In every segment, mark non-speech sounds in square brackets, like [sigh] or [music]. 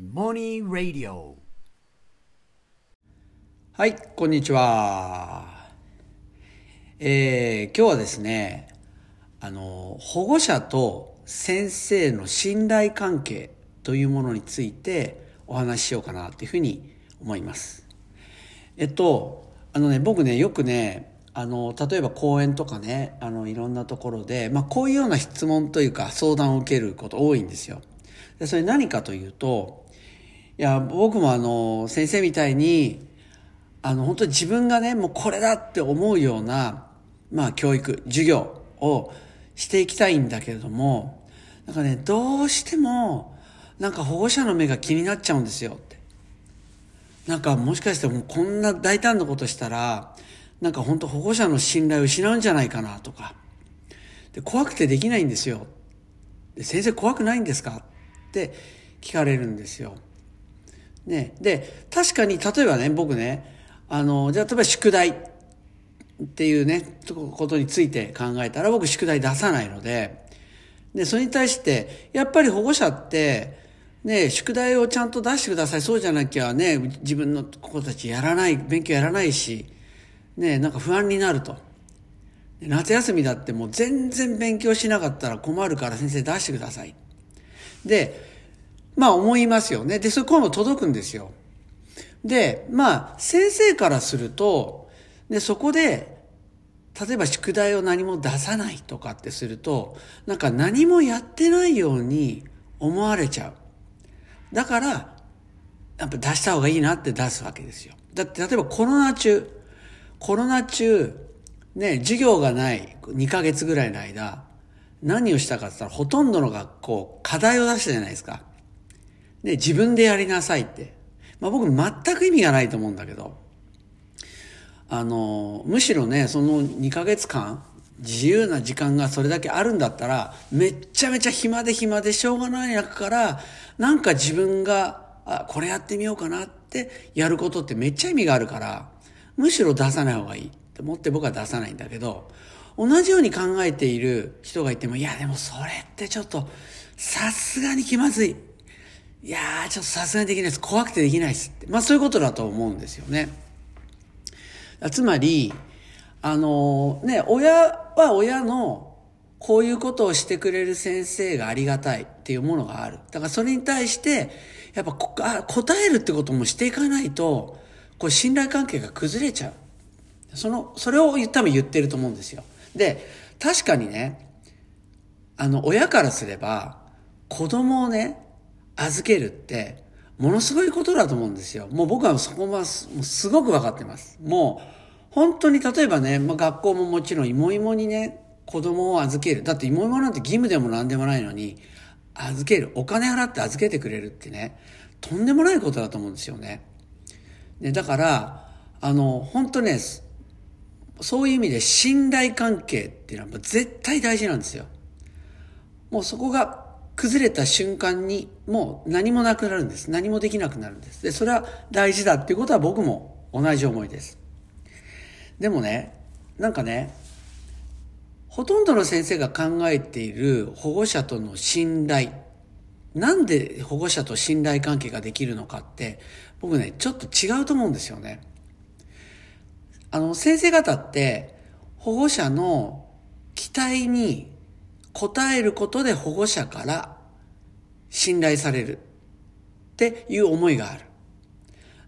モニー・ラディオはい、こんにちは。えー、今日はですね、あの、保護者と先生の信頼関係というものについてお話ししようかなというふうに思います。えっと、あのね、僕ね、よくね、あの、例えば講演とかね、あの、いろんなところで、まあ、こういうような質問というか相談を受けること多いんですよ。で、それ何かというと、いや、僕もあの、先生みたいに、あの、本当に自分がね、もうこれだって思うような、まあ、教育、授業をしていきたいんだけれども、なんかね、どうしても、なんか保護者の目が気になっちゃうんですよって。なんかもしかしてもうこんな大胆なことしたら、なんか本当保護者の信頼を失うんじゃないかなとか。で、怖くてできないんですよ。で先生怖くないんですかって聞かれるんですよ。ね。で、確かに例えばね、僕ね、あの、じゃあ例えば宿題っていうね、ことについて考えたら僕宿題出さないので、で、それに対して、やっぱり保護者って、ね、宿題をちゃんと出してください。そうじゃなきゃね、自分の子たちやらない、勉強やらないし、ね、なんか不安になると。夏休みだってもう全然勉強しなかったら困るから先生出してください。で、まあ思いますよね。で、そういう声も届くんですよ。で、まあ先生からすると、で、そこで、例えば宿題を何も出さないとかってすると、なんか何もやってないように思われちゃう。だから、やっぱ出した方がいいなって出すわけですよ。だって例えばコロナ中、コロナ中、ね、授業がない2ヶ月ぐらいの間、何をしたかって言ったらほとんどの学校、課題を出したじゃないですか。ね、自分でやりなさいって。まあ僕全く意味がないと思うんだけど、あの、むしろね、その2ヶ月間、自由な時間がそれだけあるんだったら、めっちゃめちゃ暇で暇でしょうがない中から、なんか自分が、あ、これやってみようかなってやることってめっちゃ意味があるから、むしろ出さない方がいいって思って僕は出さないんだけど、同じように考えている人がいても、いやでもそれってちょっと、さすがに気まずい。いやー、ちょっとさすがにできないです。怖くてできないですって。まあそういうことだと思うんですよね。つまり、あのね、親は親のこういうことをしてくれる先生がありがたいっていうものがある。だからそれに対して、やっぱこあ答えるってこともしていかないと、これ信頼関係が崩れちゃう。その、それを多分言ってると思うんですよ。で、確かにね、あの、親からすれば、子供をね、預けるって、ものすごいことだと思うんですよ。もう僕はそこはすごく分かってます。もう、本当に例えばね、まあ、学校ももちろん芋芋にね、子供を預ける。だって芋芋なんて義務でも何でもないのに、預ける。お金払って預けてくれるってね、とんでもないことだと思うんですよね。でだから、あの、本当ね、そういう意味で信頼関係っていうのは絶対大事なんですよ。もうそこが崩れた瞬間にもう何もなくなるんです。何もできなくなるんです。で、それは大事だっていうことは僕も同じ思いです。でもね、なんかね、ほとんどの先生が考えている保護者との信頼。なんで保護者と信頼関係ができるのかって、僕ね、ちょっと違うと思うんですよね。あの、先生方って、保護者の期待に応えることで保護者から信頼されるっていう思いがある。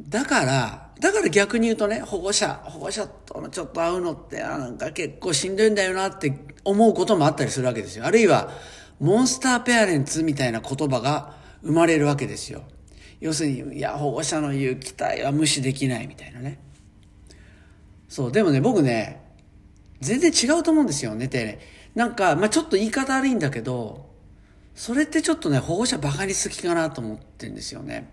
だから、だから逆に言うとね、保護者、保護者とのちょっと会うのって、なんか結構しんどいんだよなって思うこともあったりするわけですよ。あるいは、モンスターペアレンツみたいな言葉が生まれるわけですよ。要するに、いや、保護者の言う期待は無視できないみたいなね。そう、でもね、僕ね、全然違うと思うんですよねて、ね。なんか、まあちょっと言い方悪いんだけど、それってちょっとね、保護者バカにすきかなと思ってるんですよね。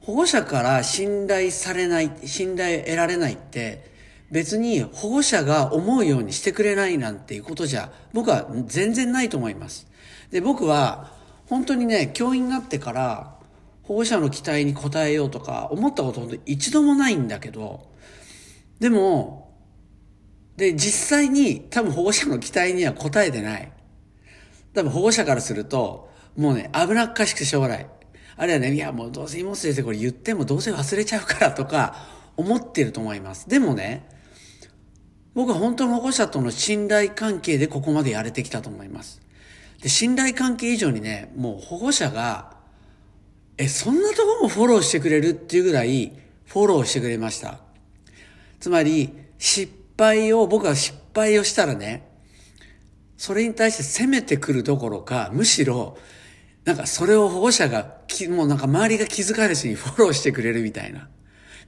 保護者から信頼されない、信頼得られないって、別に保護者が思うようにしてくれないなんていうことじゃ、僕は全然ないと思います。で、僕は、本当にね、教員になってから、保護者の期待に応えようとか思ったこと本当一度もないんだけど、でも、で、実際に多分保護者の期待には応えてない。多分保護者からすると、もうね、危なっかしくてしょうがない。あるいはね、いやもうどうせ妹先生これ言ってもどうせ忘れちゃうからとか思ってると思います。でもね、僕は本当の保護者との信頼関係でここまでやれてきたと思います。で、信頼関係以上にね、もう保護者が、え、そんなとこもフォローしてくれるっていうぐらいフォローしてくれました。つまり、失敗を、僕は失敗をしたらね、それに対して責めてくるどころか、むしろ、なんかそれを保護者が、もうなんか周りが気づかれずに [laughs] フォローしてくれるみたいな。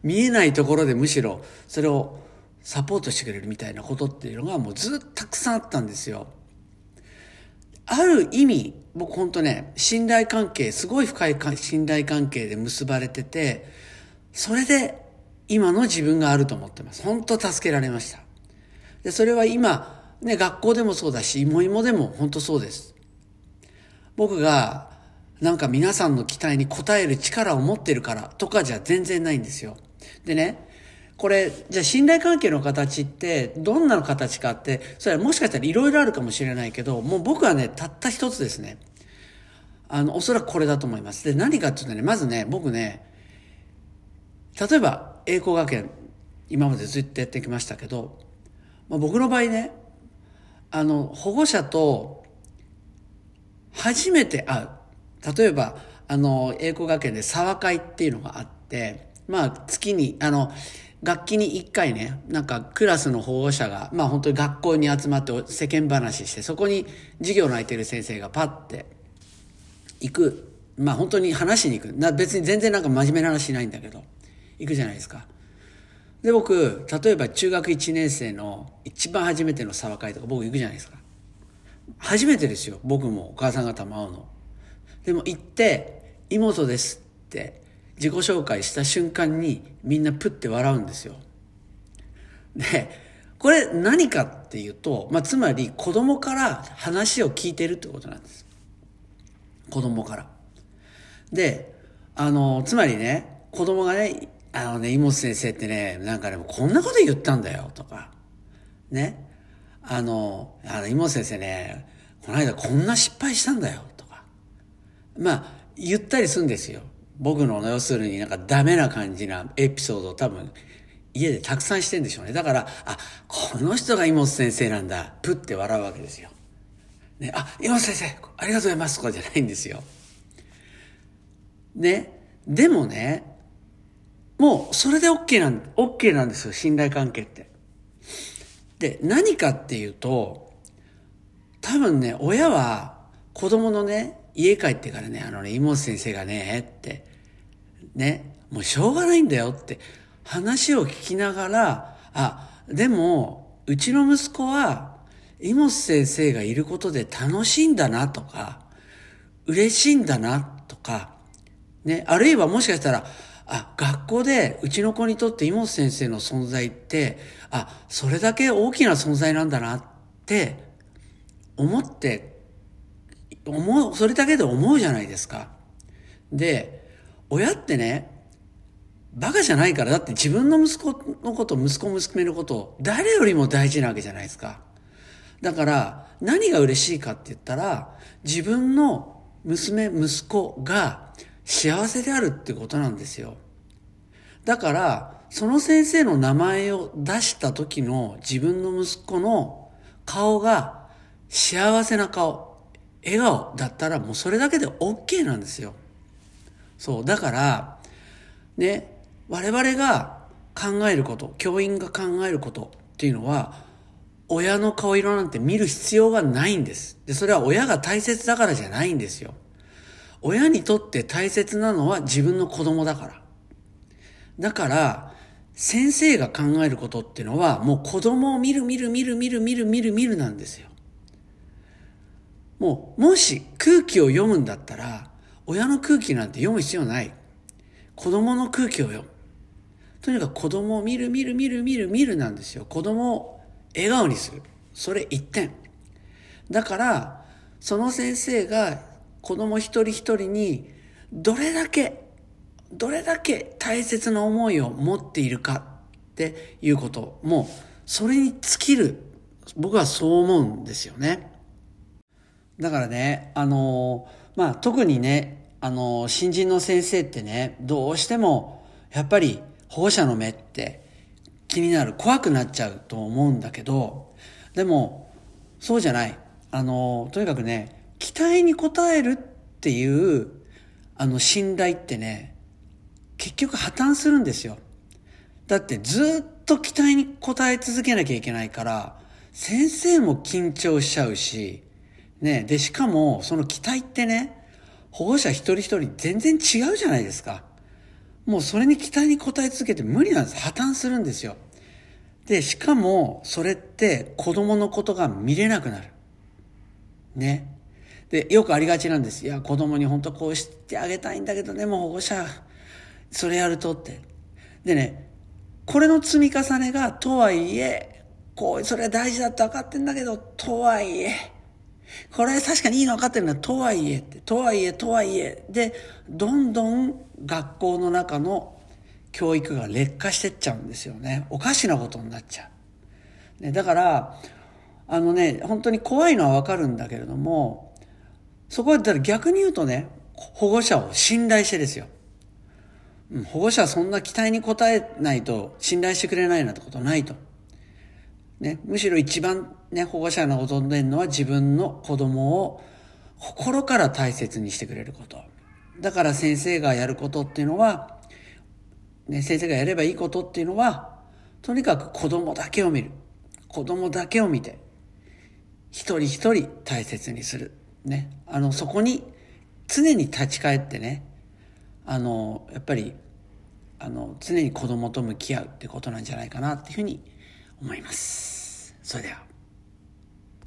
見えないところでむしろそれをサポートしてくれるみたいなことっていうのがもうずっとたくさんあったんですよ。ある意味、僕本当ね、信頼関係、すごい深い信頼関係で結ばれてて、それで今の自分があると思ってます。本当助けられました。で、それは今、ね、学校でもそうだし、芋芋でも本当そうです。僕が、なんか皆さんの期待に応える力を持ってるからとかじゃ全然ないんですよ。でね、これ、じゃあ信頼関係の形ってどんなの形かって、それはもしかしたらいろいろあるかもしれないけど、もう僕はね、たった一つですね。あの、おそらくこれだと思います。で、何かっていうとね、まずね、僕ね、例えば、栄光学園、今までずっとやってきましたけど、まあ、僕の場合ね、あの、保護者と初めて会う。例えば、あの、栄光学園で沢会っていうのがあって、まあ、月に、あの、楽器に一回ね、なんかクラスの保護者が、まあ本当に学校に集まって世間話して、そこに授業の空いてる先生がパッて行く。まあ本当に話しに行く。な別に全然なんか真面目な話しないんだけど、行くじゃないですか。で、僕、例えば中学1年生の一番初めての沢会とか僕行くじゃないですか。初めてですよ。僕もお母さん方も会うの。でも行って、妹ですって自己紹介した瞬間にみんなプッて笑うんですよ。で、これ何かっていうと、まあ、つまり子供から話を聞いてるってことなんです。子供から。で、あの、つまりね、子供がね、あのね、妹先生ってね、なんかでもこんなこと言ったんだよ、とか。ね。あの、あの、妹先生ね、この間こんな失敗したんだよ、とか。まあ、言ったりするんですよ。僕の要するになんかダメな感じなエピソードを多分家でたくさんしてんでしょうね。だから、あ、この人が妹先生なんだ。プって笑うわけですよ。ね、あ、妹先生、ありがとうございますとかじゃないんですよ。ね。でもね、もうそれで OK なん、OK なんですよ。信頼関係って。で、何かっていうと、多分ね、親は子供のね、家帰ってからね、あのね、妹先生がね、って、ね、もうしょうがないんだよって話を聞きながら、あ、でも、うちの息子は、妹先生がいることで楽しいんだなとか、嬉しいんだなとか、ね、あるいはもしかしたら、あ、学校でうちの子にとって妹先生の存在って、あ、それだけ大きな存在なんだなって思って思う、それだけで思うじゃないですか。で、親ってね、バカじゃないから、だって自分の息子のこと、息子娘のこと誰よりも大事なわけじゃないですか。だから、何が嬉しいかって言ったら、自分の娘、息子が幸せであるってことなんですよ。だから、その先生の名前を出した時の自分の息子の顔が幸せな顔。笑顔だったらもうそれだけで OK なんですよ。そう。だから、ね、我々が考えること、教員が考えることっていうのは、親の顔色なんて見る必要がないんです。で、それは親が大切だからじゃないんですよ。親にとって大切なのは自分の子供だから。だから、先生が考えることっていうのは、もう子供を見る見る見る見る見る見る見るなんですよ。もう、もし空気を読むんだったら、親の空気なんて読む必要ない。子供の空気を読む。とにかく子供を見る見る見る見る見るなんですよ。子供を笑顔にする。それ一点。だから、その先生が子供一人一人にどれだけ、どれだけ大切な思いを持っているかっていうことも、それに尽きる。僕はそう思うんですよね。だからね、あのまあ、特にね、あの、新人の先生ってね、どうしても、やっぱり保護者の目って気になる、怖くなっちゃうと思うんだけど、でも、そうじゃない。あの、とにかくね、期待に応えるっていう、あの、信頼ってね、結局破綻するんですよ。だってずっと期待に応え続けなきゃいけないから、先生も緊張しちゃうし、ね、で、しかも、その期待ってね、保護者一人一人全然違うじゃないですか。もうそれに期待に応え続けて無理なんです。破綻するんですよ。で、しかも、それって子供のことが見れなくなる。ね。で、よくありがちなんです。いや、子供に本当こうしてあげたいんだけどね、もう保護者、それやるとって。でね、これの積み重ねが、とはいえ、こう、それは大事だって分かってんだけど、とはいえ、これ確かにいいの分かってるんだ、とはいえって、とはいえ、とはいえ。で、どんどん学校の中の教育が劣化してっちゃうんですよね。おかしなことになっちゃう。ね、だから、あのね、本当に怖いのはわかるんだけれども、そこはだから逆に言うとね、保護者を信頼してですよ。保護者はそんな期待に応えないと信頼してくれないなんてことないと。ね、むしろ一番ね、保護者が望んでるのは自分の子供を心から大切にしてくれること。だから先生がやることっていうのは、ね、先生がやればいいことっていうのは、とにかく子供だけを見る。子供だけを見て、一人一人大切にする。ね。あの、そこに常に立ち返ってね、あの、やっぱり、あの、常に子供と向き合うってことなんじゃないかなっていうふうに思います。それでは。